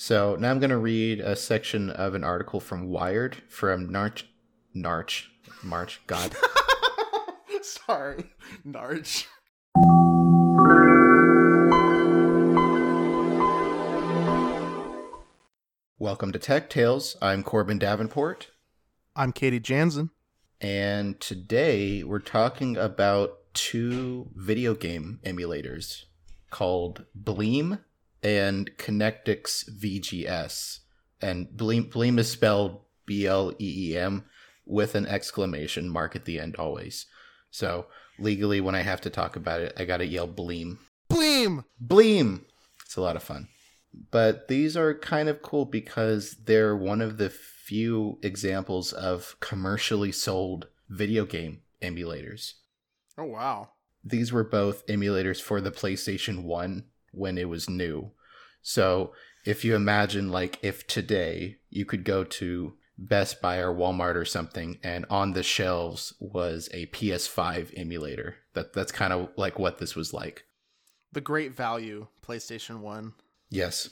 So now I'm going to read a section of an article from Wired from Narch, Narch, March. God. Sorry, Narch. Welcome to Tech Tales. I'm Corbin Davenport, I'm Katie Jansen. and today we're talking about two video game emulators called Bleem and Connectix VGS. And Bleem, Bleem is spelled B L E E M with an exclamation mark at the end always. So legally, when I have to talk about it, I gotta yell Bleem. Bleem! Bleem! It's a lot of fun. But these are kind of cool because they're one of the few examples of commercially sold video game emulators. Oh, wow. These were both emulators for the PlayStation 1 when it was new. So if you imagine, like, if today you could go to Best Buy or Walmart or something, and on the shelves was a PS5 emulator, that that's kind of like what this was like. The great value PlayStation 1. Yes,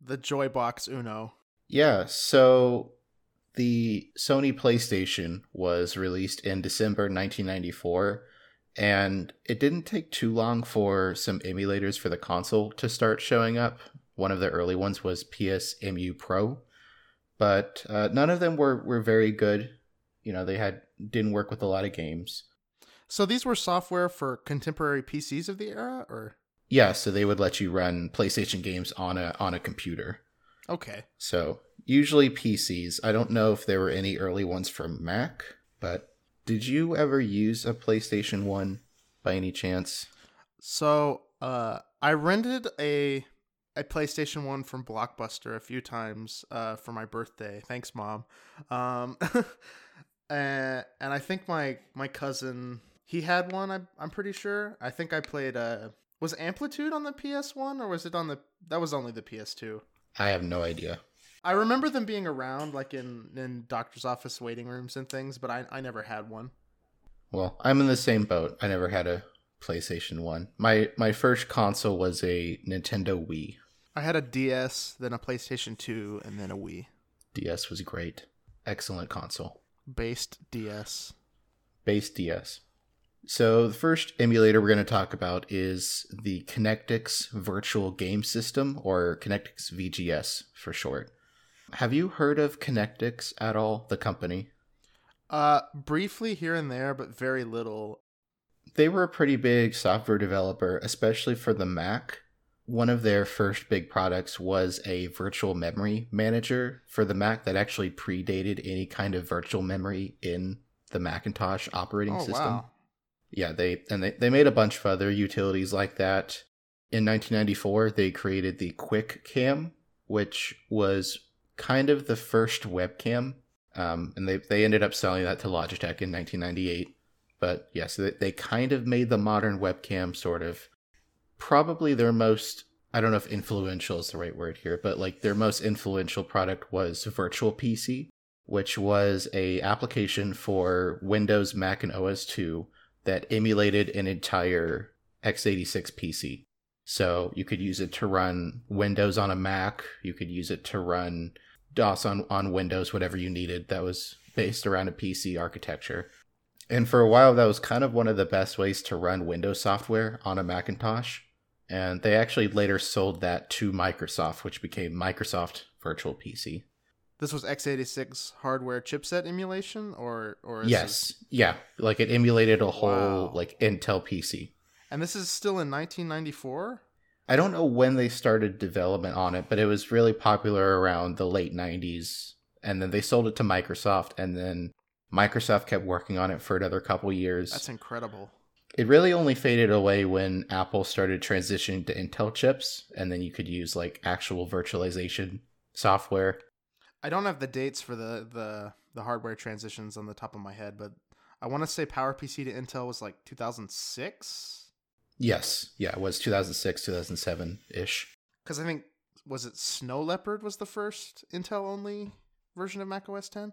The Joybox Uno. Yeah, so the Sony PlayStation was released in December 1994, and it didn't take too long for some emulators for the console to start showing up. One of the early ones was PSEmu Pro, but uh, none of them were, were very good. You know, they had didn't work with a lot of games. So these were software for contemporary PCs of the era, or Yeah, so they would let you run PlayStation games on a on a computer. okay? So usually PCs. I don't know if there were any early ones for Mac, but did you ever use a PlayStation 1 by any chance? So uh, I rented a a PlayStation One from Blockbuster a few times uh, for my birthday. Thanks, mom. Um, and, and I think my my cousin he had one. I'm I'm pretty sure. I think I played. Uh, was Amplitude on the PS One or was it on the? That was only the PS Two. I have no idea. I remember them being around, like in in doctor's office waiting rooms and things, but I I never had one. Well, I'm in the same boat. I never had a PlayStation 1. My my first console was a Nintendo Wii. I had a DS, then a PlayStation Two, and then a Wii DS was great. Excellent console. based DS. Base DS. So the first emulator we're going to talk about is the Connectix Virtual Game System, or Connectix VGS for short. Have you heard of Connectix at all, the company? Uh, briefly here and there, but very little. They were a pretty big software developer, especially for the Mac. One of their first big products was a virtual memory manager for the Mac that actually predated any kind of virtual memory in the Macintosh operating Oh system. wow! yeah they and they, they made a bunch of other utilities like that in 1994 they created the quick cam which was kind of the first webcam um, and they, they ended up selling that to logitech in 1998 but yes yeah, so they, they kind of made the modern webcam sort of probably their most i don't know if influential is the right word here but like their most influential product was virtual pc which was a application for windows mac and os 2 that emulated an entire x86 PC. So you could use it to run Windows on a Mac, you could use it to run DOS on, on Windows, whatever you needed that was based around a PC architecture. And for a while, that was kind of one of the best ways to run Windows software on a Macintosh. And they actually later sold that to Microsoft, which became Microsoft Virtual PC. This was x86 hardware chipset emulation, or or Yes. this- Yeah. Like it emulated a whole Wow. like Intel PC. and this is still in 1994. I don't know when they started development on it, but it was really popular around the late 90s. And then they sold it to Microsoft, and then Microsoft kept working on it for another couple years. That's incredible. It really only faded away when Apple started transitioning to Intel chips, and then you could use like actual virtualization software. I don't have the dates for the the the hardware transitions on the top of my head, but I want to say PowerPC to Intel was like 2006 Yes, yeah, it was 2006, 2007 ish. because I think was it Snow Leopard was the first Intel only version of Mac OS 10.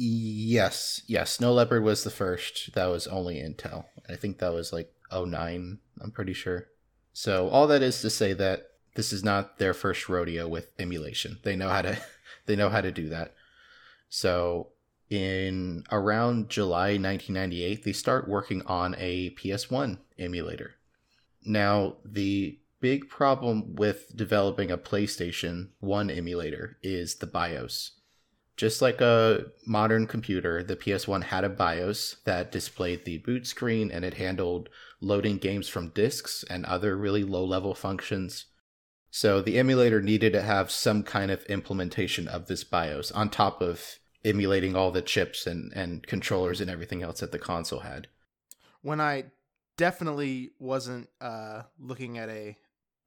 Yes, yes. Snow Leopard was the first. That was only Intel. I think that was like 09, I'm pretty sure. So all that is to say that this is not their first rodeo with emulation. They know how to they know how to do that. So in around July 1998, they start working on a PS1 emulator. Now, the big problem with developing a PlayStation 1 emulator is the BIOS. Just like a modern computer, the PS1 had a BIOS that displayed the boot screen and it handled loading games from disks and other really low level functions. So the emulator needed to have some kind of implementation of this BIOS on top of emulating all the chips and, and controllers and everything else that the console had. When I definitely wasn't uh, looking at a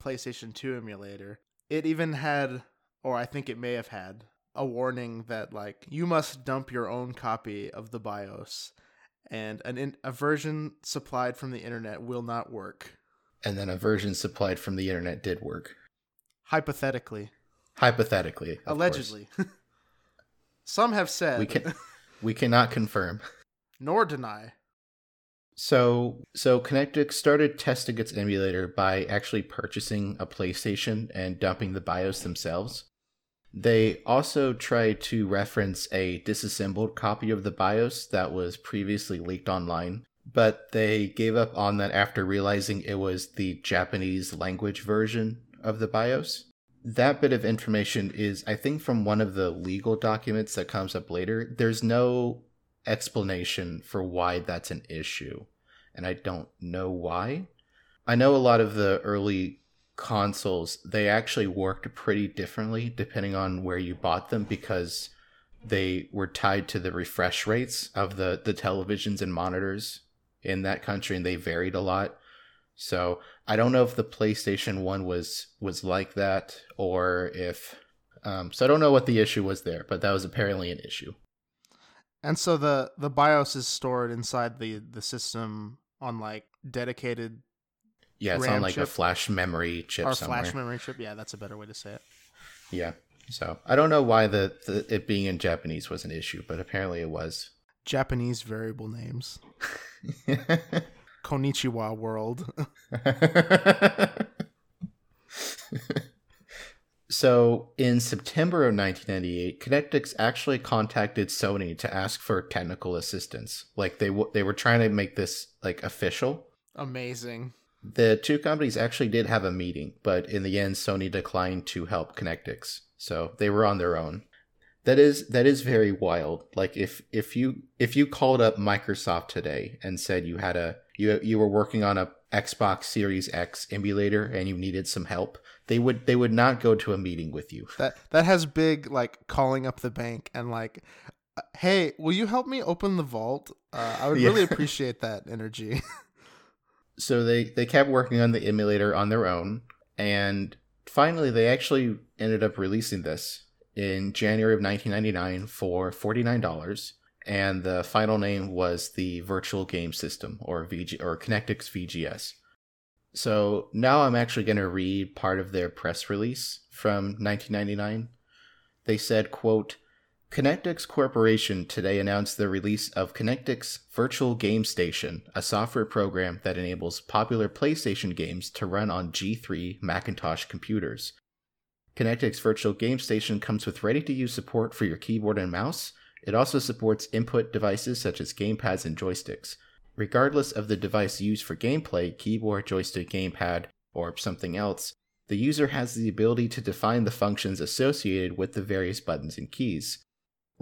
PlayStation 2 emulator, it even had, or I think it may have had, a warning that like you must dump your own copy of the BIOS, and an in- a version supplied from the internet will not work. And then a version supplied from the internet did work. Hypothetically. Hypothetically. Allegedly. Some have said. We can we cannot confirm. Nor deny. So so Connectix started testing its emulator by actually purchasing a PlayStation and dumping the BIOS themselves. They also tried to reference a disassembled copy of the BIOS that was previously leaked online, but they gave up on that after realizing it was the Japanese language version of the BIOS. That bit of information is, I think, from one of the legal documents that comes up later. There's no explanation for why that's an issue, and I don't know why. I know a lot of the early consoles they actually worked pretty differently depending on where you bought them because they were tied to the refresh rates of the the televisions and monitors in that country and they varied a lot. So i don't know if the playstation 1 was was like that or if um, so i don't know what the issue was there but that was apparently an issue. And so the the bios is stored inside the the system on like dedicated yeah, it's RAM on like chip? a flash memory chip or somewhere. flash memory chip. Yeah, that's a better way to say it. Yeah. So I don't know why the, the it being in Japanese was an issue, but apparently it was. Japanese variable names. Konichiwa world. so in September of 1998, Connectix actually contacted Sony to ask for technical assistance. Like they w- they were trying to make this like official. Amazing. The two companies actually did have a meeting, but in the end, Sony declined to help Connectix, so they were on their own. That is that is very wild. Like if if you if you called up Microsoft today and said you had a you you were working on a Xbox Series X emulator and you needed some help, they would they would not go to a meeting with you. That that has big like calling up the bank and like, hey, will you help me open the vault? Uh, I would Yeah. really appreciate that energy. so they they kept working on the emulator on their own and finally they actually ended up releasing this in January of 1999 for $49 and the final name was the Virtual Game System or VG or Connectix VGS. So now I'm actually going to read part of their press release from 1999. They said, quote, Connectix Corporation today announced the release of Connectix Virtual Game Station, a software program that enables popular PlayStation games to run on G3 Macintosh computers. Connectix Virtual Game Station comes with ready to use support for your keyboard and mouse. It also supports input devices such as gamepads and joysticks. Regardless of the device used for gameplay keyboard, joystick, gamepad, or something else the user has the ability to define the functions associated with the various buttons and keys.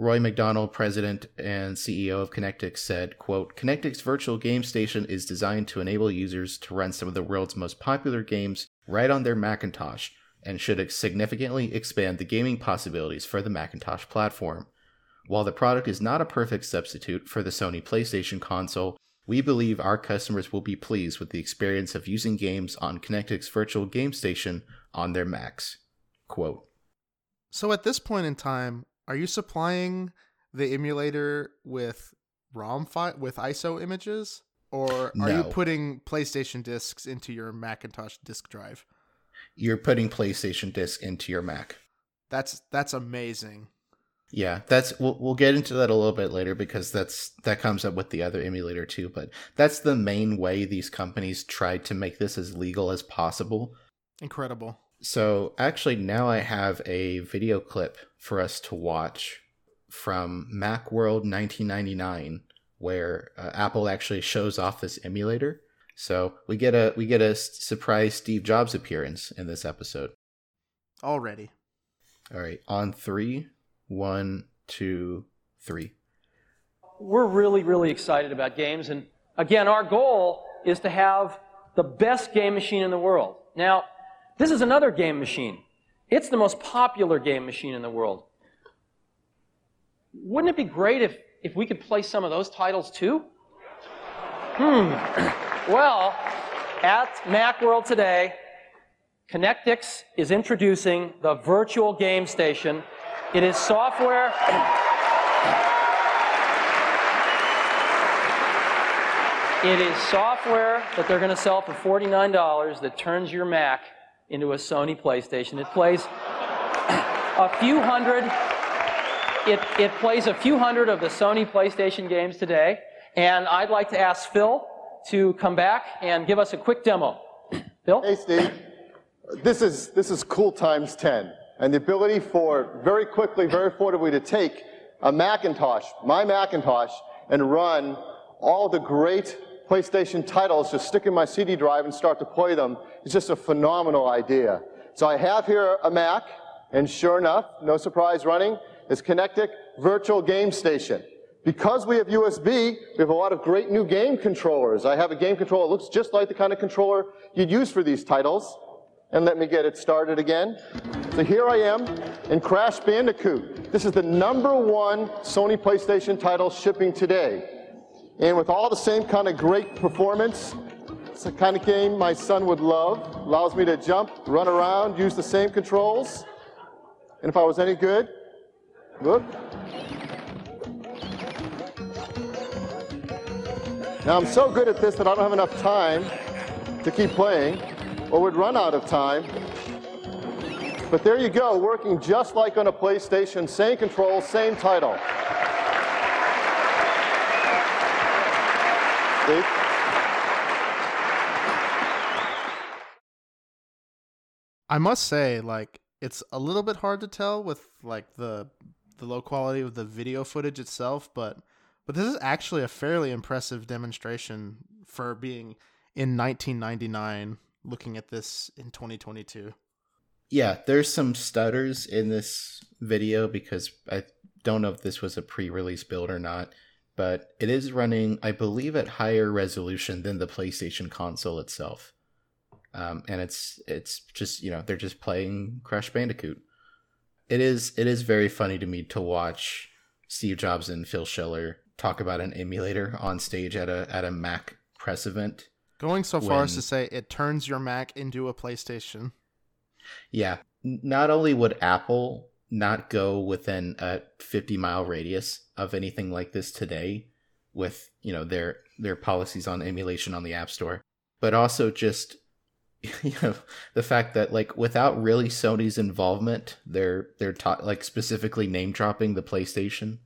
Roy McDonald, president and CEO of Connectix, said, quote, Connectix Virtual Game Station is designed to enable users to run some of the world's most popular games right on their Macintosh and should significantly expand the gaming possibilities for the Macintosh platform. While the product is not a perfect substitute for the Sony PlayStation console, we believe our customers will be pleased with the experience of using games on Connectix Virtual Game Station on their Macs. Quote, so at this point in time, are you supplying the emulator with ROM file with ISO images, or are you putting PlayStation discs into your Macintosh disk drive? you're putting PlayStation disc into your Mac. That's that's amazing. Yeah, that's we'll we'll get into that a little bit later because that's that comes up with the other emulator too, but that's the main way these companies tried to make this as legal as possible. Incredible. So actually, now I have a video clip for us to watch from Macworld 1999, where uh, Apple actually shows off this emulator. So we get a we get a surprise Steve Jobs appearance in this episode. Already. All right, on three, one, two, three. We're really, really excited about games, and again, our goal is to have the best game machine in the world. Now, this is another game machine. It's the most popular game machine in the world. Wouldn't it be great if, if we could play some of those titles too? Hmm. well, at Macworld today, Connectix is introducing the virtual game station. It is software. It is software that they're going to sell for $49 that turns your Mac into a Sony PlayStation. It plays a few hundred. It, it plays a few hundred of the Sony PlayStation games today. And I'd like to ask Phil to come back and give us a quick demo. Phil? Hey, Steve this is, this is cool times 10. And the ability for very quickly, very affordably to take a Macintosh, my Macintosh, and run all the great PlayStation titles, just stick in my CD drive and start to play them, It's just a phenomenal idea. So I have here a Mac, and sure enough, no surprise running, is Connectix Virtual Game Station. Because we have USB, we have a lot of great new game controllers. I have a game controller that looks just like the kind of controller you'd use for these titles and let me get it started again. So here I am in Crash Bandicoot. This is the number one Sony PlayStation title shipping today. And with all the same kind of great performance, it's the kind of game my son would love. Allows me to jump, run around, use the same controls. And if I was any good, look. Now I'm so good at this that I don't have enough time to keep playing or would run out of time. But there you go, working just like on a PlayStation, same control, same title. See? I must say, like, it's a little bit hard to tell with like the the low quality of the video footage itself, but but this is actually a fairly impressive demonstration for being in 1999 looking at this in 2022. Yeah, there's some stutters in this video because I don't know if this was a pre-release build or not, but it is running, I believe, at higher resolution than the PlayStation console itself. Um, and it's it's just you know they're just playing Crash Bandicoot. It is it is very funny to me to watch Steve Jobs and Phil Schiller talk about an emulator on stage at a at a Mac press event Going so far when, as to say it turns your Mac into a PlayStation. Yeah. Not only would Apple not go within a 50 mile radius of anything like this today with, you know, their their policies on emulation on the App Store, but also just you know the fact that like without really Sony's involvement, they're they're ta- like specifically name dropping the PlayStation.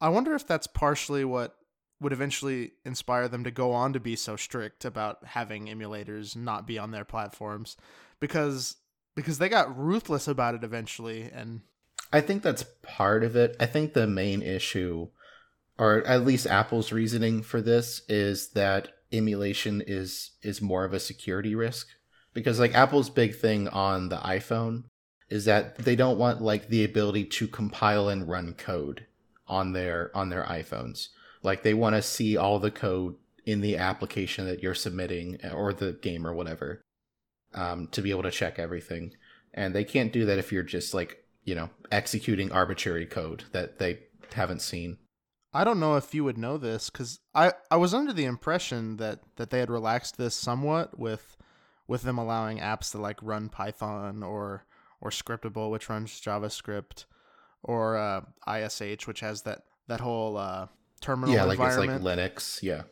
I wonder if that's partially what would eventually inspire them to go on to be so strict about having emulators not be on their platforms because because they got ruthless about it eventually and I think that's part of it. I think the main issue or at least Apple's reasoning for this is that emulation is is more of a security risk because like Apple's big thing on the iPhone is that they don't want like the ability to compile and run code on their on their iPhones like they want to see all the code in the application that you're submitting or the game or whatever um, to be able to check everything. And they can't do that if you're just like, you know, executing arbitrary code that they haven't seen. I don't know if you would know this because I, I was under the impression that, that they had relaxed this somewhat with with them allowing apps to like run Python or or Scriptable, which runs JavaScript, or uh, ISH, which has that that whole uh, terminal yeah, like it's like Linux. Yeah.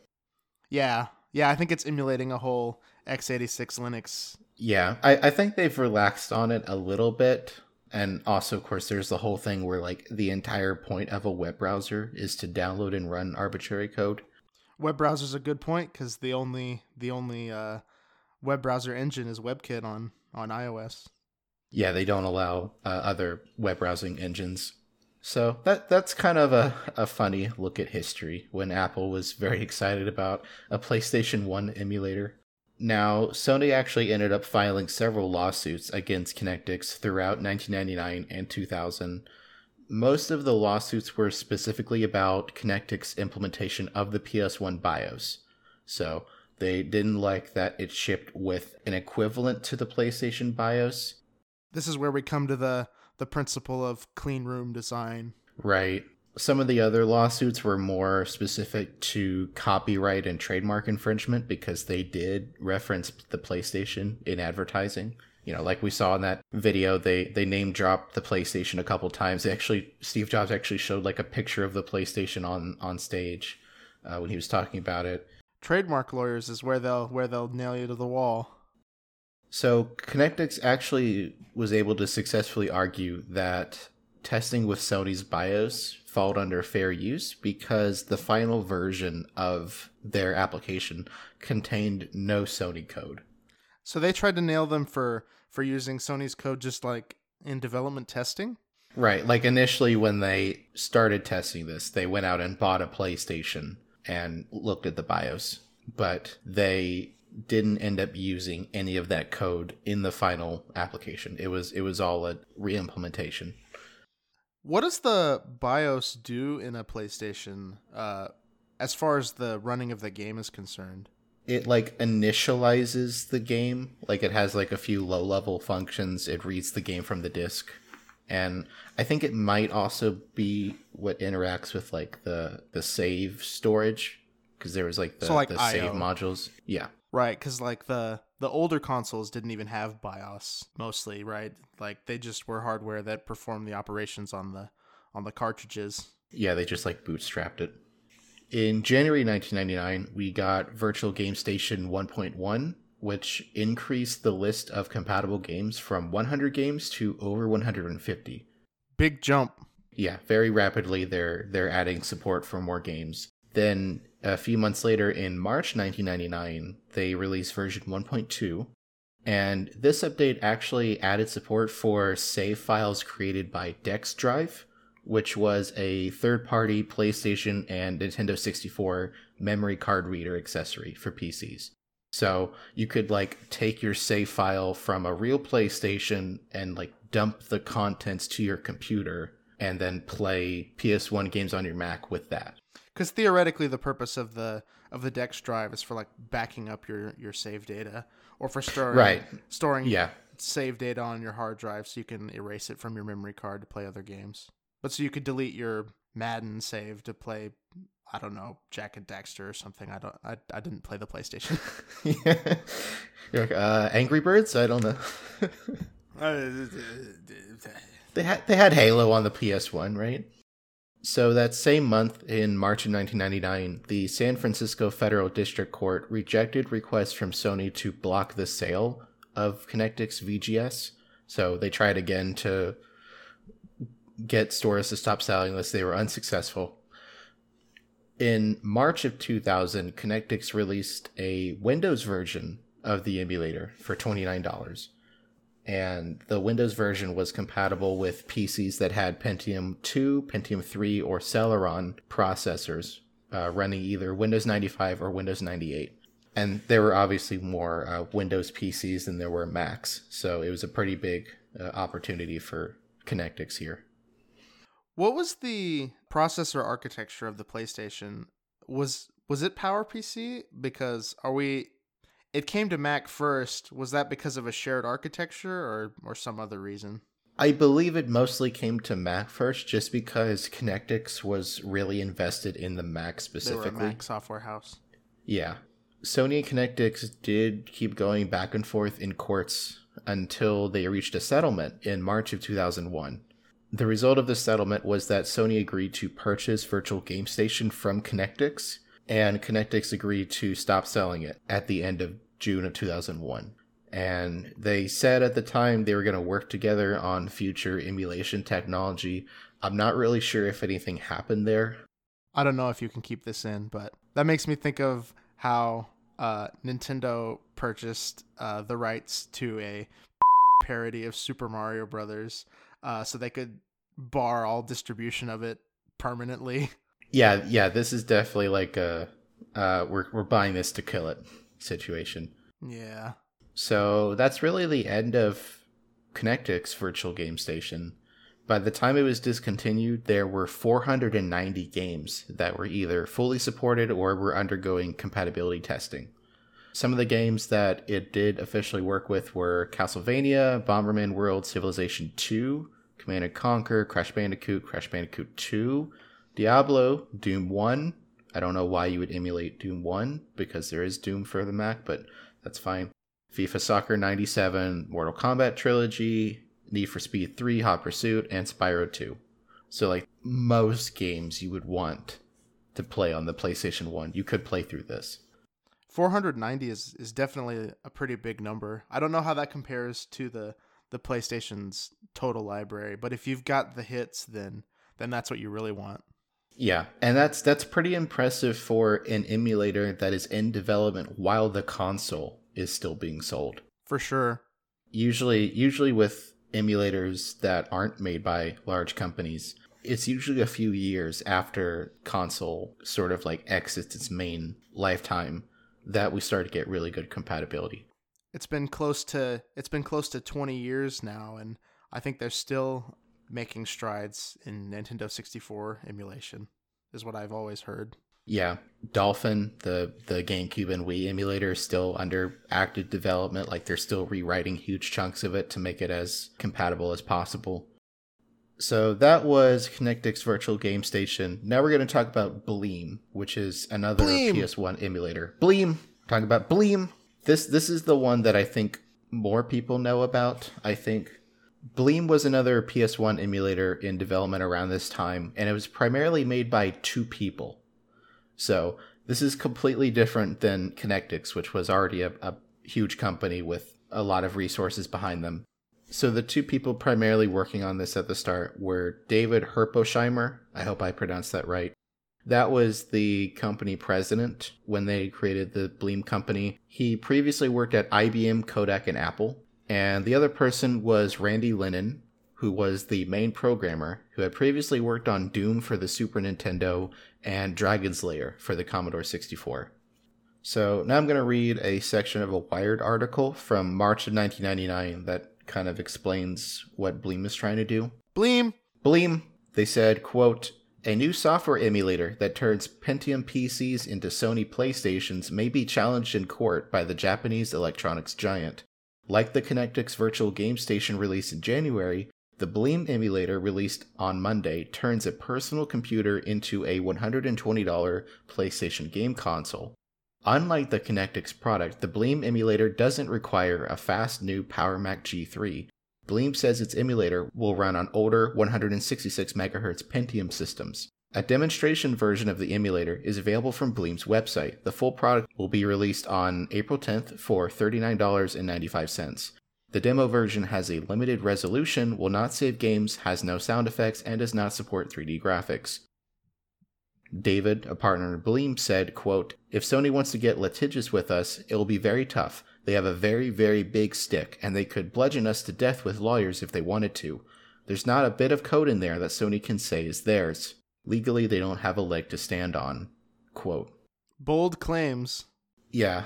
Yeah. Yeah, I think it's emulating a whole x86 Linux. Yeah, I, I think they've relaxed on it a little bit. And also, of course, there's the whole thing where like the entire point of a web browser is to download and run arbitrary code. Web browser's a good point because the only the only uh, web browser engine is WebKit on on iOS. Yeah, they don't allow uh, other web browsing engines. So that that's kind of a, a funny look at history when Apple was very excited about a PlayStation 1 emulator. Now, Sony actually ended up filing several lawsuits against Connectix throughout 1999 and 2000. Most of the lawsuits were specifically about Connectix implementation of the PS1 BIOS. So, they didn't like that it shipped with an equivalent to the PlayStation BIOS. This is where we come to the the principle of clean room design. Right. Some of the other lawsuits were more specific to copyright and trademark infringement because they did reference the PlayStation in advertising. You know, like we saw in that video, they they name dropped the PlayStation a couple times. They actually Steve Jobs actually showed like a picture of the PlayStation on on stage uh, when he was talking about it. Trademark lawyers is where they'll where they'll nail you to the wall. So Connectix actually was able to successfully argue that testing with Sony's BIOS fall under fair use because the final version of their application contained no Sony code. So they tried to nail them for for using Sony's code just like in development testing? Right, like initially when they started testing this, they went out and bought a PlayStation and looked at the BIOS, but they didn't end up using any of that code in the final application. It was it was all a re-implementation. What does the BIOS do in a PlayStation uh, as far as the running of the game is concerned? It like initializes the game, like it has like a few low level functions. It reads the game from the disk, and I think it might also be what interacts with like the the save storage because there was like the, So, like the save modules. Yeah, Right, because like the the older consoles didn't even have BIOS mostly, right? Like they just were hardware that performed the operations on the on the cartridges. Yeah, they just like bootstrapped it. In January 1999, we got Virtual Game Station 1.1, which increased the list of compatible games from 100 games to over 150. Big jump. Yeah, very rapidly they're they're adding support for more games. Then a few months later in March 1999, they released version 1.2 and this update actually added support for save files created by Dex Drive, which was a third-party PlayStation and Nintendo 64 memory card reader accessory for PCs. So you could like take your save file from a real PlayStation and like dump the contents to your computer and then play PS1 games on your Mac with that. Because theoretically, the purpose of the of the Dex drive is for like backing up your your save data, or for storing Right. storing Yeah. save data on your hard drive, so you can erase it from your memory card to play other games. But so you could delete your Madden save to play, I don't know, Jak and Daxter or something. I don't. I, I didn't play the PlayStation. yeah. You're like, uh, Angry Birds? I don't know. They had they had Halo on the PS1, right? So that same month in March of 1999, the San Francisco Federal District Court rejected requests from Sony to block the sale of Connectix VGS. So they tried again to get stores to stop selling this. They were unsuccessful. In March of 2000, Connectix released a Windows version of the emulator for $29 and the Windows version was compatible with PCs that had Pentium 2, Pentium 3, or Celeron processors uh, running either Windows 95 or Windows 98. And there were obviously more uh, Windows PCs than there were Macs, so it was a pretty big uh, opportunity for Connectix here. What was the processor architecture of the PlayStation? Was was it PowerPC? Because are we? It came to Mac first. Was that because of a shared architecture or or some other reason? I believe it mostly came to Mac first just because Connectix was really invested in the Mac They were a specifically. Mac software house. Yeah. Sony and Connectix did keep going back and forth in courts until they reached a settlement in March of 2001. The result of the settlement was that Sony agreed to purchase Virtual Game Station from Connectix, and Connectix agreed to stop selling it at the end of June of 2001. And they said at the time they were going to work together on future emulation technology. I'm not really sure if anything happened there. I don't know if you can keep this in, but that makes me think of how uh, Nintendo purchased uh, the rights to a parody of Super Mario Brothers, uh, so they could bar all distribution of it permanently. Yeah, yeah, this is definitely like a uh, we're we're buying this to kill it situation. Yeah. So that's really the end of Connectix Virtual Game Station. By the time it was discontinued, there were 490 games that were either fully supported or were undergoing compatibility testing. Some of the games that it did officially work with were Castlevania, Bomberman World Civilization 2, Command and Conquer, Crash Bandicoot, Crash Bandicoot 2, Diablo, Doom 1. I don't know why you would emulate Doom 1 because there is Doom for the Mac, but that's fine. FIFA Soccer 97, Mortal Kombat Trilogy, Need for Speed 3, Hot Pursuit, and Spyro 2. So, like most games you would want to play on the PlayStation 1, you could play through this. 490 is, is definitely a pretty big number. I don't know how that compares to the, the PlayStation's total library, but if you've got the hits, then then that's what you really want. Yeah, and that's that's pretty impressive for an emulator that is in development while the console is still being sold. For sure. Usually usually with emulators that aren't made by large companies, it's usually a few years after console sort of like exits its main lifetime that we start to get really good compatibility. It's been close to it's been close to 20 years now and I think they're still making strides in Nintendo 64 emulation is what I've always heard. Yeah, Dolphin, the the GameCube and Wii emulator is still under active development. Like they're still rewriting huge chunks of it to make it as compatible as possible. So that was Connectix Virtual Game Station. Now we're going to talk about Bleem, which is another Bleem. PS1 emulator. Bleem, talking about Bleem. This this is the one that I think more people know about. I think Bleem was another PS1 emulator in development around this time, and it was primarily made by two people. So this is completely different than Connectix, which was already a, a huge company with a lot of resources behind them. So the two people primarily working on this at the start were David Herpolsheimer. I hope I pronounced that right. That was the company president when they created the Bleem company. He previously worked at IBM, Kodak, and Apple. And the other person was Randy Linden, who was the main programmer, who had previously worked on Doom for the Super Nintendo and Dragon's Lair for the Commodore 64. So now I'm going to read a section of a Wired article from March of 1999 that kind of explains what Bleem is trying to do. Bleem. Bleem, they said, quote, a new software emulator that turns Pentium PCs into Sony PlayStations may be challenged in court by the Japanese electronics giant. Like the Connectix Virtual Game Station released in January, the Bleem emulator released on Monday turns a personal computer into a $120 PlayStation game console. Unlike the Connectix product, the Bleem emulator doesn't require a fast new Power Mac G3. Bleem says its emulator will run on older 166 MHz Pentium systems. A demonstration version of the emulator is available from Bleem's website. The full product will be released on April 10th for $39.95. The demo version has a limited resolution, will not save games, has no sound effects, and does not support 3D graphics. David, a partner in Bleem, said, quote, If Sony wants to get litigious with us, it will be very tough. They have a very, very big stick, and they could bludgeon us to death with lawyers if they wanted to. There's not a bit of code in there that Sony can say is theirs. Legally, they don't have a leg to stand on. Quote. Bold claims. Yeah.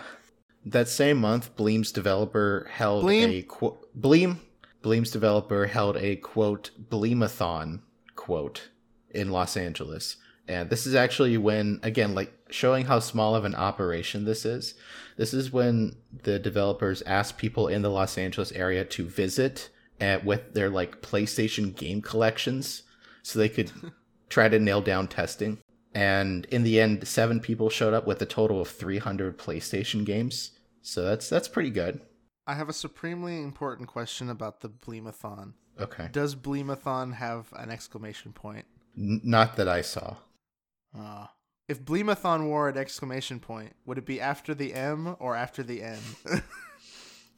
That same month, Bleem's developer held Bleem? a qu- Bleem. Bleem's developer held a quote Bleemathon quote in Los Angeles, and this is actually when again like showing how small of an operation this is. This is when the developers asked people in the Los Angeles area to visit at, with their like PlayStation game collections, so they could try to nail down testing. And in the end, seven people showed up with a total of 300 PlayStation games. So that's that's pretty good. I have a supremely important question about the Bleemathon. Okay. Does Bleemathon have an exclamation point? N- not that I saw. Uh, if Bleemathon wore an exclamation point, would it be after the M or after the N?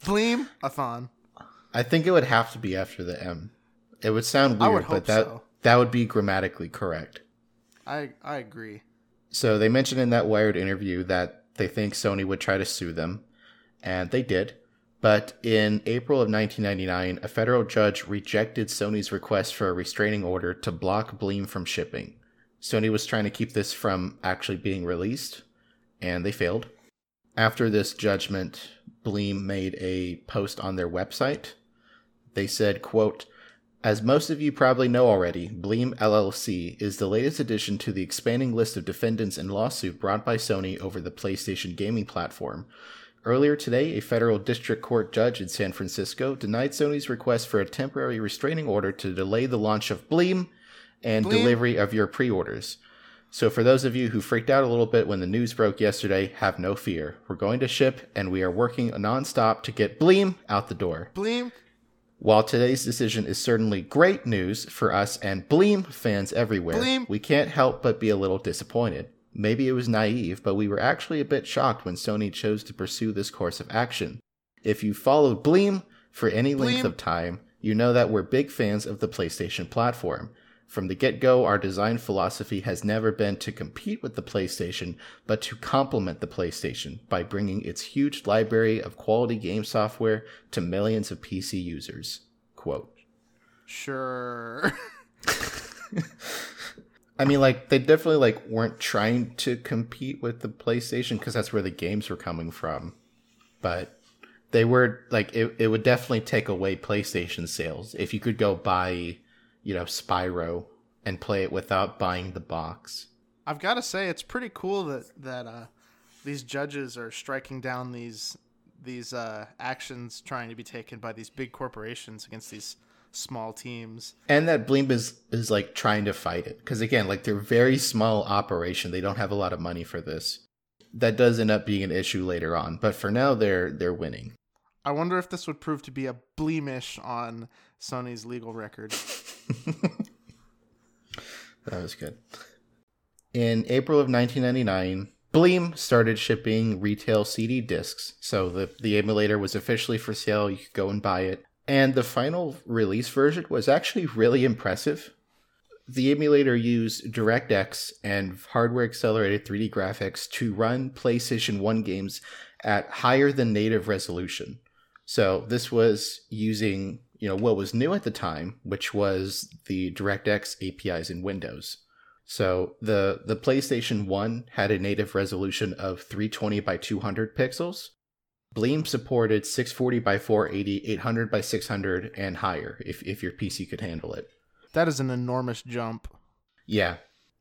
Bleemathon. I think it would have to be after the M. It would sound weird, would but that so. that would be grammatically correct. I I agree. So they mentioned in that Wired interview that they think Sony would try to sue them, and they did. But in April of 1999, a federal judge rejected Sony's request for a restraining order to block Bleem from shipping. Sony was trying to keep this from actually being released, and they failed. After this judgment, Bleem made a post on their website. They said, quote, as most of you probably know already, Bleem LLC is the latest addition to the expanding list of defendants in lawsuit brought by Sony over the PlayStation gaming platform. Earlier today, a federal district court judge in San Francisco denied Sony's request for a temporary restraining order to delay the launch of Bleem and Bleem. delivery of your pre orders. So, for those of you who freaked out a little bit when the news broke yesterday, have no fear. We're going to ship and we are working nonstop to get Bleem out the door. Bleem. While today's decision is certainly great news for us and Bleem fans everywhere, Bleem. we can't help but be a little disappointed. Maybe it was naive, but we were actually a bit shocked when Sony chose to pursue this course of action. If you followed Bleem for any length of time, you know that we're big fans of the PlayStation platform. From the get go, our design philosophy has never been to compete with the PlayStation, but to complement the PlayStation by bringing its huge library of quality game software to millions of PC users. Quote. Sure. I mean, like they definitely like weren't trying to compete with the PlayStation because that's where the games were coming from, but they were like it. It would definitely take away PlayStation sales if you could go buy, you know, Spyro and play it without buying the box. I've got to say it's pretty cool that that uh, these judges are striking down these these uh, actions trying to be taken by these big corporations against these small teams. And that Bleem is is like trying to fight it because again, like they're very small operation. They don't have a lot of money for this. That does end up being an issue later on, but for now, they're they're winning. I wonder if this would prove to be a blemish on Sony's legal record. That was good. In April of 1999, Bleem started shipping retail CD discs. So the, the emulator was officially for sale. You could go and buy it. And the final release version was actually really impressive. The emulator used DirectX and hardware accelerated 3D graphics to run PlayStation 1 games at higher than native resolution. So this was using, you know, what was new at the time, which was the DirectX APIs in Windows. So the the PlayStation 1 had a native resolution of 320 by 200 pixels. Bleem supported 640 by 480, 800 by 600 and higher if if your PC could handle it. That is an enormous jump. Yeah.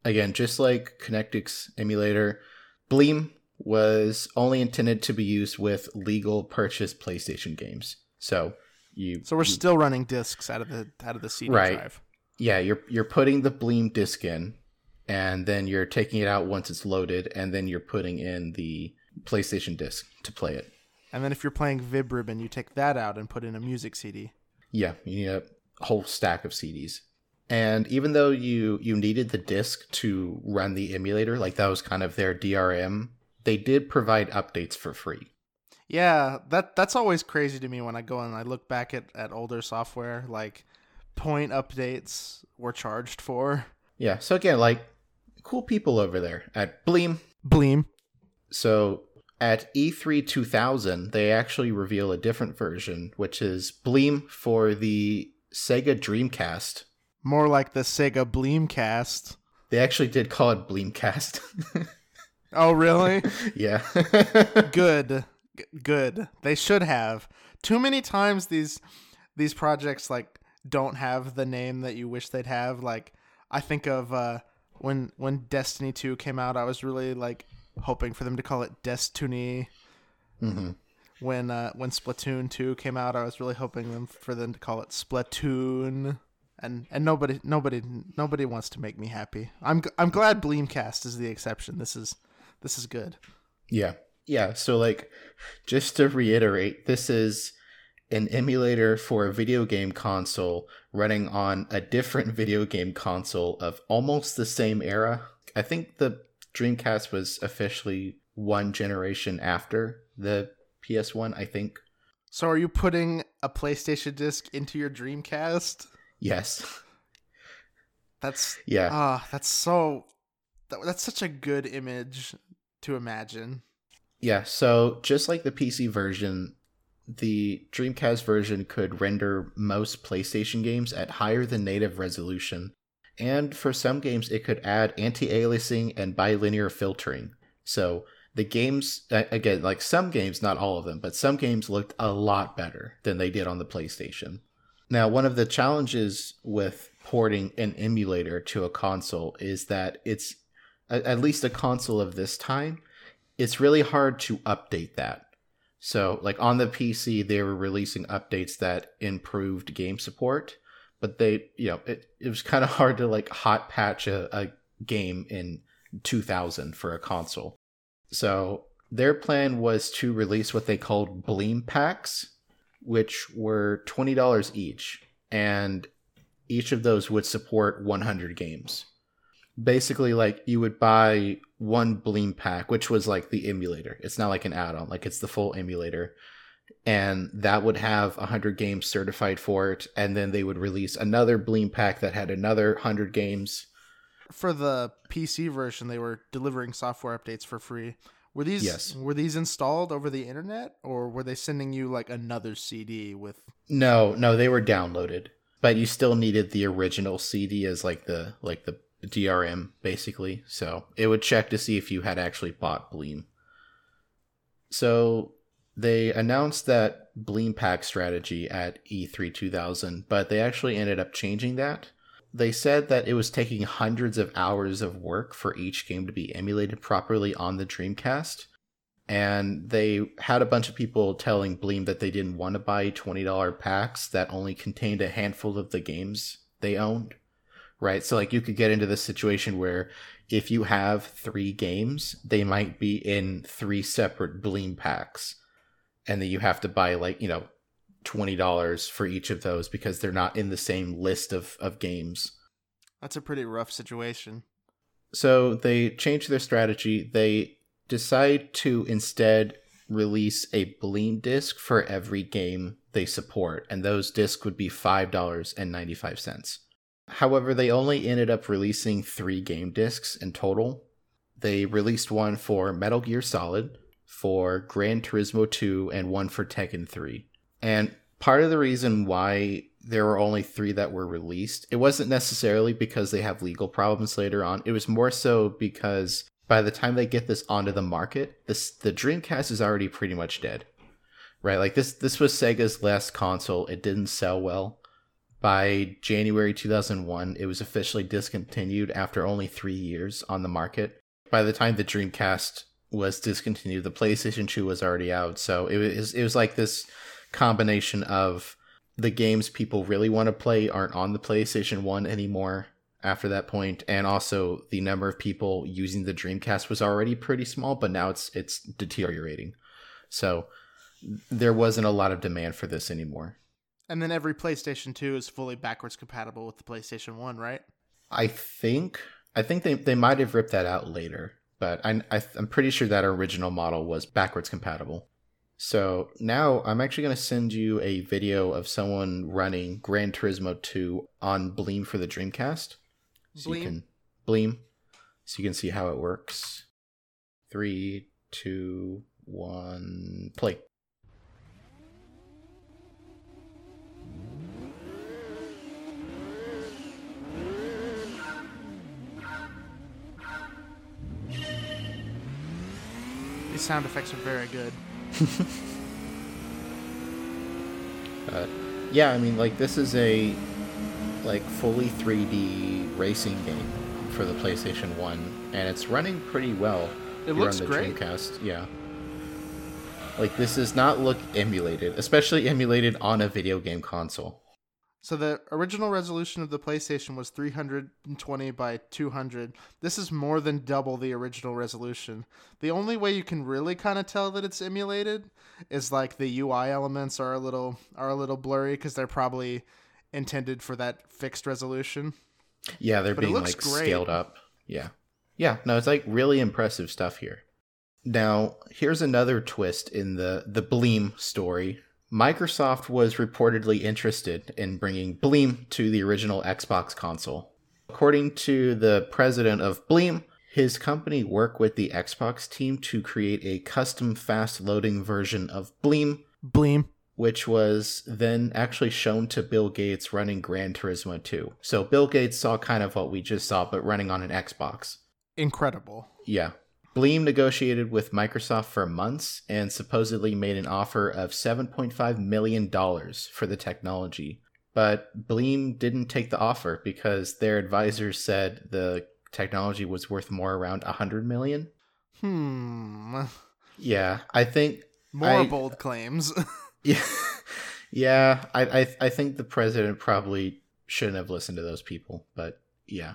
Again, just like Connectix emulator, Bleem was only intended to be used with legal purchase PlayStation games. So you So we're you- still running discs out of the out of the CD Right. drive. yeah, you're you're putting the Bleem disc in, and then you're taking it out once it's loaded, and then you're putting in the PlayStation disc to play it. And then if you're playing VibRibbon, you take that out and put in a music CD. Yeah, you need a whole stack of CDs. And even though you you needed the disc to run the emulator, like that was kind of their DRM, they did provide updates for free. Yeah, that that's always crazy to me when I go and I look back at, at older software, like point updates were charged for. Yeah, so again, like cool people over there at Bleem. Bleem. So at E E3 2000, they actually reveal a different version, which is Bleem for the Sega Dreamcast. More like the Sega Bleemcast. They actually did call it Bleemcast. Oh, really? yeah. good. Good. They should have. Too many times these these projects like don't have the name that you wish they'd have. Like I think of uh when when Destiny 2 came out, I was really like hoping for them to call it Destiny. hmm When uh when Splatoon 2 came out, I was really hoping them for them to call it Splatoon. And and nobody nobody nobody wants to make me happy. I'm I'm glad Bleemcast is the exception. This is this is good. Yeah. Yeah. So, like, just to reiterate, this is an emulator for a video game console running on a different video game console of almost the same era. I think the Dreamcast was officially one generation after the PS1, I think. So are you putting a PlayStation disc into your Dreamcast? Yes. That's Yeah. ah, that's so that, that's such a good image to imagine. Yeah, so just like the PC version, the Dreamcast version could render most PlayStation games at higher than native resolution, and for some games, it could add anti aliasing and bilinear filtering. So the games, again, like some games, not all of them, but some games looked a lot better than they did on the PlayStation. Now, one of the challenges with porting an emulator to a console is that it's at least a console of this time, it's really hard to update that. So, like on the PC, they were releasing updates that improved game support, but they, you know, it, it was kind of hard to like hot patch a, a game in 2000 for a console. So, their plan was to release what they called Bleem packs, which were $20 each. And each of those would support 100 games. Basically, like you would buy one Bleem pack, which was like the emulator. It's not like an add on, like it's the full emulator. And that would have 100 games certified for it. And then they would release another Bleem pack that had another 100 games. For the PC version, they were delivering software updates for free. Were these yes. were these installed over the internet or were they sending you like another CD with No, no, they were downloaded but you still needed the original CD as like the like the DRM basically. So it would check to see if you had actually bought Bleem. So they announced that Bleem Pack strategy at E3 2000, but they actually ended up changing that. They said that it was taking hundreds of hours of work for each game to be emulated properly on the Dreamcast and they had a bunch of people telling Bleem that they didn't want to buy $20 packs that only contained a handful of the games they owned. Right? So like you could get into this situation where if you have 3 games, they might be in 3 separate Bleem packs and then you have to buy like, you know, $20 for each of those because they're not in the same list of of games. That's a pretty rough situation. So they change their strategy. They decide to instead release a Bleem disc for every game they support, and those discs would be $5.95. However, they only ended up releasing three game discs in total. They released one for Metal Gear Solid, for Gran Turismo 2, and one for Tekken 3. And part of the reason why there were only three that were released, it wasn't necessarily because they have legal problems later on. It was more so because by the time they get this onto the market, this the Dreamcast is already pretty much dead. Right? Like this this was Sega's last console. It didn't sell well. By January 2001, it was officially discontinued after only 3 years on the market. By the time the Dreamcast was discontinued, the PlayStation 2 was already out. So it was it was like this combination of the games people really want to play aren't on the PlayStation 1 anymore after that point and also the number of people using the dreamcast was already pretty small but now it's it's deteriorating so there wasn't a lot of demand for this anymore and then every playstation 2 is fully backwards compatible with the playstation 1 right i think i think they, they might have ripped that out later but I, I, i'm pretty sure that original model was backwards compatible so now I'm actually going to send you a video of someone running Gran Turismo 2 on Bleem for the Dreamcast. So Bleem. you can Bleem. So you can see how it works. Three, two, one, play. These sound effects are very good. uh, yeah, I mean, like this is a like fully 3D racing game for the PlayStation 1 and it's running pretty well. It looks on the great. Dreamcast. Yeah. Like this does not look emulated, especially emulated on a video game console. So the original resolution of the PlayStation was 320 by 200. This is more than double the original resolution. The only way you can really kind of tell that it's emulated is like the UI elements are a little are a little blurry because they're probably intended for that fixed resolution. Yeah, they're but being like great. scaled up. Yeah. Yeah, no, it's like really impressive stuff here. Now, here's another twist in the the Bleem story. Microsoft was reportedly interested in bringing Bleem to the original Xbox console. According to the president of Bleem, his company worked with the Xbox team to create a custom fast loading version of Bleem. Bleem. which was then actually shown to Bill Gates running Gran Turismo 2. So Bill Gates saw kind of what we just saw, but running on an Xbox. Incredible. Yeah. Bleem negotiated with Microsoft for months and supposedly made an offer of $7.5 million for the technology. But Bleem didn't take the offer because their advisors said the technology was worth more around 100 million. Hmm. Yeah, I think More I- bold claims. Yeah, yeah. I, I I think the president probably shouldn't have listened to those people, but yeah.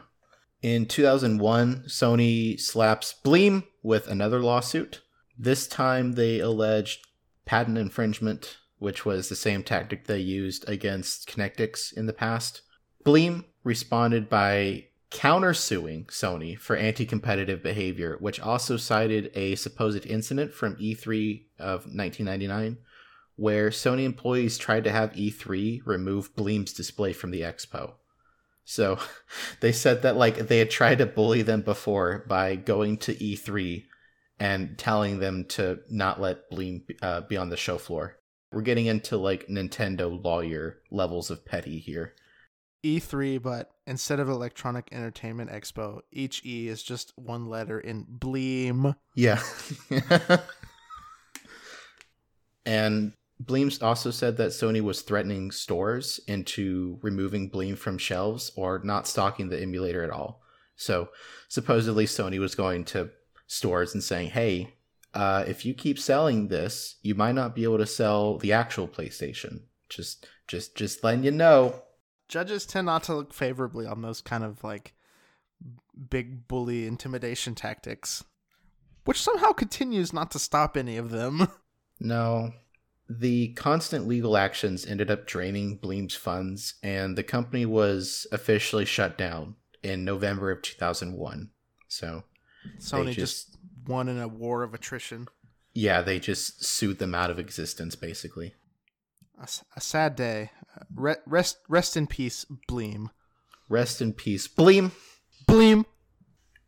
In 2001, Sony slaps Bleem with another lawsuit. This time, they alleged patent infringement, which was the same tactic they used against Connectix in the past. Bleem responded by countersuing Sony for anti-competitive behavior, which also cited a supposed incident from E3 of 1999 where Sony employees tried to have E3 remove Bleem's display from the expo. So they said that like they had tried to bully them before by going to E3 and telling them to not let Bleem uh, be on the show floor. We're getting into like Nintendo lawyer levels of petty here. E3, but instead of Electronic Entertainment Expo, each E is just one letter in Bleem. Yeah. and Bleem also said that Sony was threatening stores into removing Bleem from shelves or not stocking the emulator at all. So supposedly Sony was going to stores and saying, "Hey, uh, if you keep selling this, you might not be able to sell the actual PlayStation. Just, just, just letting you know." Judges tend not to look favorably on those kind of like big bully intimidation tactics, which somehow continues not to stop any of them. No. The constant legal actions ended up draining Bleem's funds, and the company was officially shut down in November of 2001. So, Sony just- just won in a war of attrition. yeah, they just sued them out of existence, basically. A sad day. Re- rest, rest in peace, Bleem. Rest in peace, Bleem! Bleem.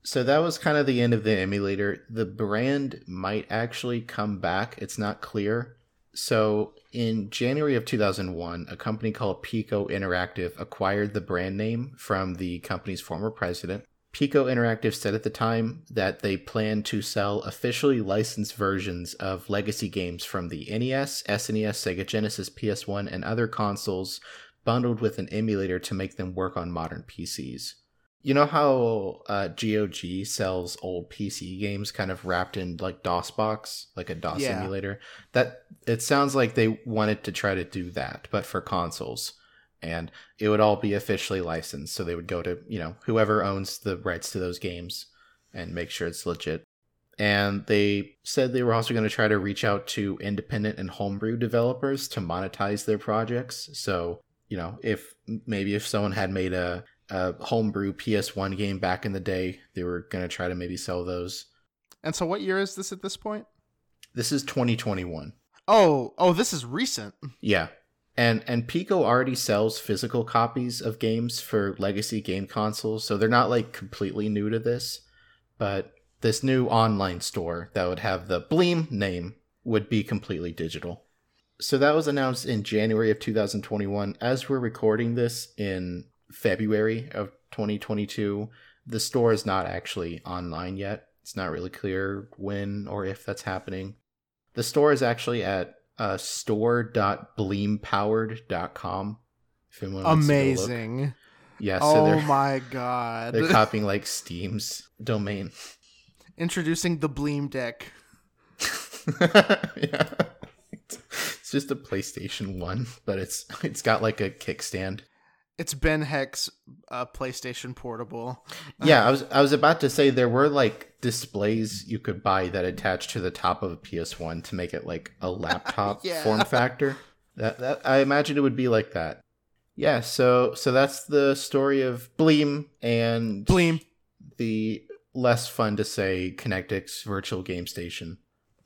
So that was kind of the end of the emulator. The brand might actually come back. It's not clear. So in January of 2001, a company called Piko Interactive acquired the brand name from the company's former president. Piko Interactive said at the time that they planned to sell officially licensed versions of legacy games from the NES, SNES, Sega Genesis, PS1, and other consoles bundled with an emulator to make them work on modern PCs. You know how uh, GOG sells old PC games kind of wrapped in like DOSBox, like a DOS Yeah. emulator? That it sounds like they wanted to try to do that, but for consoles. And it would all be officially licensed, so they would go to, you know, whoever owns the rights to those games and make sure it's legit. And they said they were also going to try to reach out to independent and homebrew developers to monetize their projects. So, you know, if maybe if someone had made a, a homebrew PS1 game back in the day, they were going to try to maybe sell those. And so, what year is this at this point? This is 2021. Oh, oh, this is recent. Yeah. And and Piko already sells physical copies of games for legacy game consoles, so they're not like completely new to this. But this new online store that would have the Bleem name would be completely digital. So that was announced in January of 2021. As we're recording this in February of 2022, the store is not actually online yet. It's not really clear when or if that's happening. The store is actually at uh, store.bleempowered.com. If anyone. Amazing. Yeah, so oh my god. they're copying like Steam's domain. Introducing the Bleem deck. yeah. It's just a PlayStation 1, but it's it's got like a kickstand. It's Ben Heck's uh, PlayStation Portable. Yeah, I was I was about to say there were like displays you could buy that attached to the top of a PS1 to make it like a laptop Yeah. form factor. That, that I imagine it would be like that. Yeah, so so that's the story of Bleem and Bleem. the less fun to say Connectix virtual game station.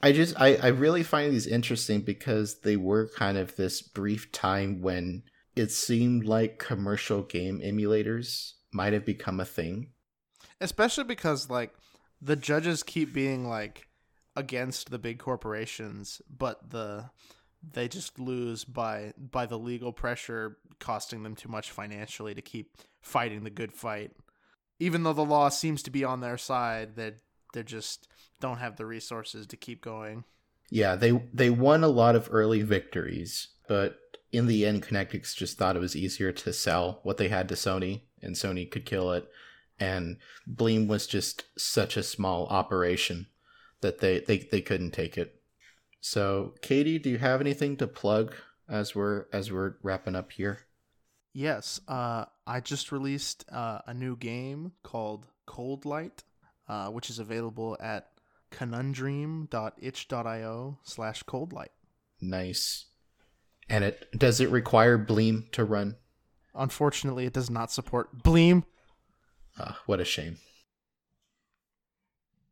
I just I, I really find these interesting because they were kind of this brief time when it seemed like commercial game emulators might have become a thing. Especially because, like, the judges keep being, like, against the big corporations, but the they just lose by by the legal pressure costing them too much financially to keep fighting the good fight. Even though the law seems to be on their side, that they, they just don't have the resources to keep going. Yeah, they they won a lot of early victories, but in the end, Connectix just thought it was easier to sell what they had to Sony, and Sony could kill it. And Bleem was just such a small operation that they, they, they couldn't take it. So, Katie, do you have anything to plug as we're as we're wrapping up here? Yes, uh, I just released uh, a new game called Cold Light, uh, which is available at conundrum.itch.io slash coldlight. Nice. And it does it require Bleem to run? Unfortunately, it does not support Bleem. Uh, what a shame.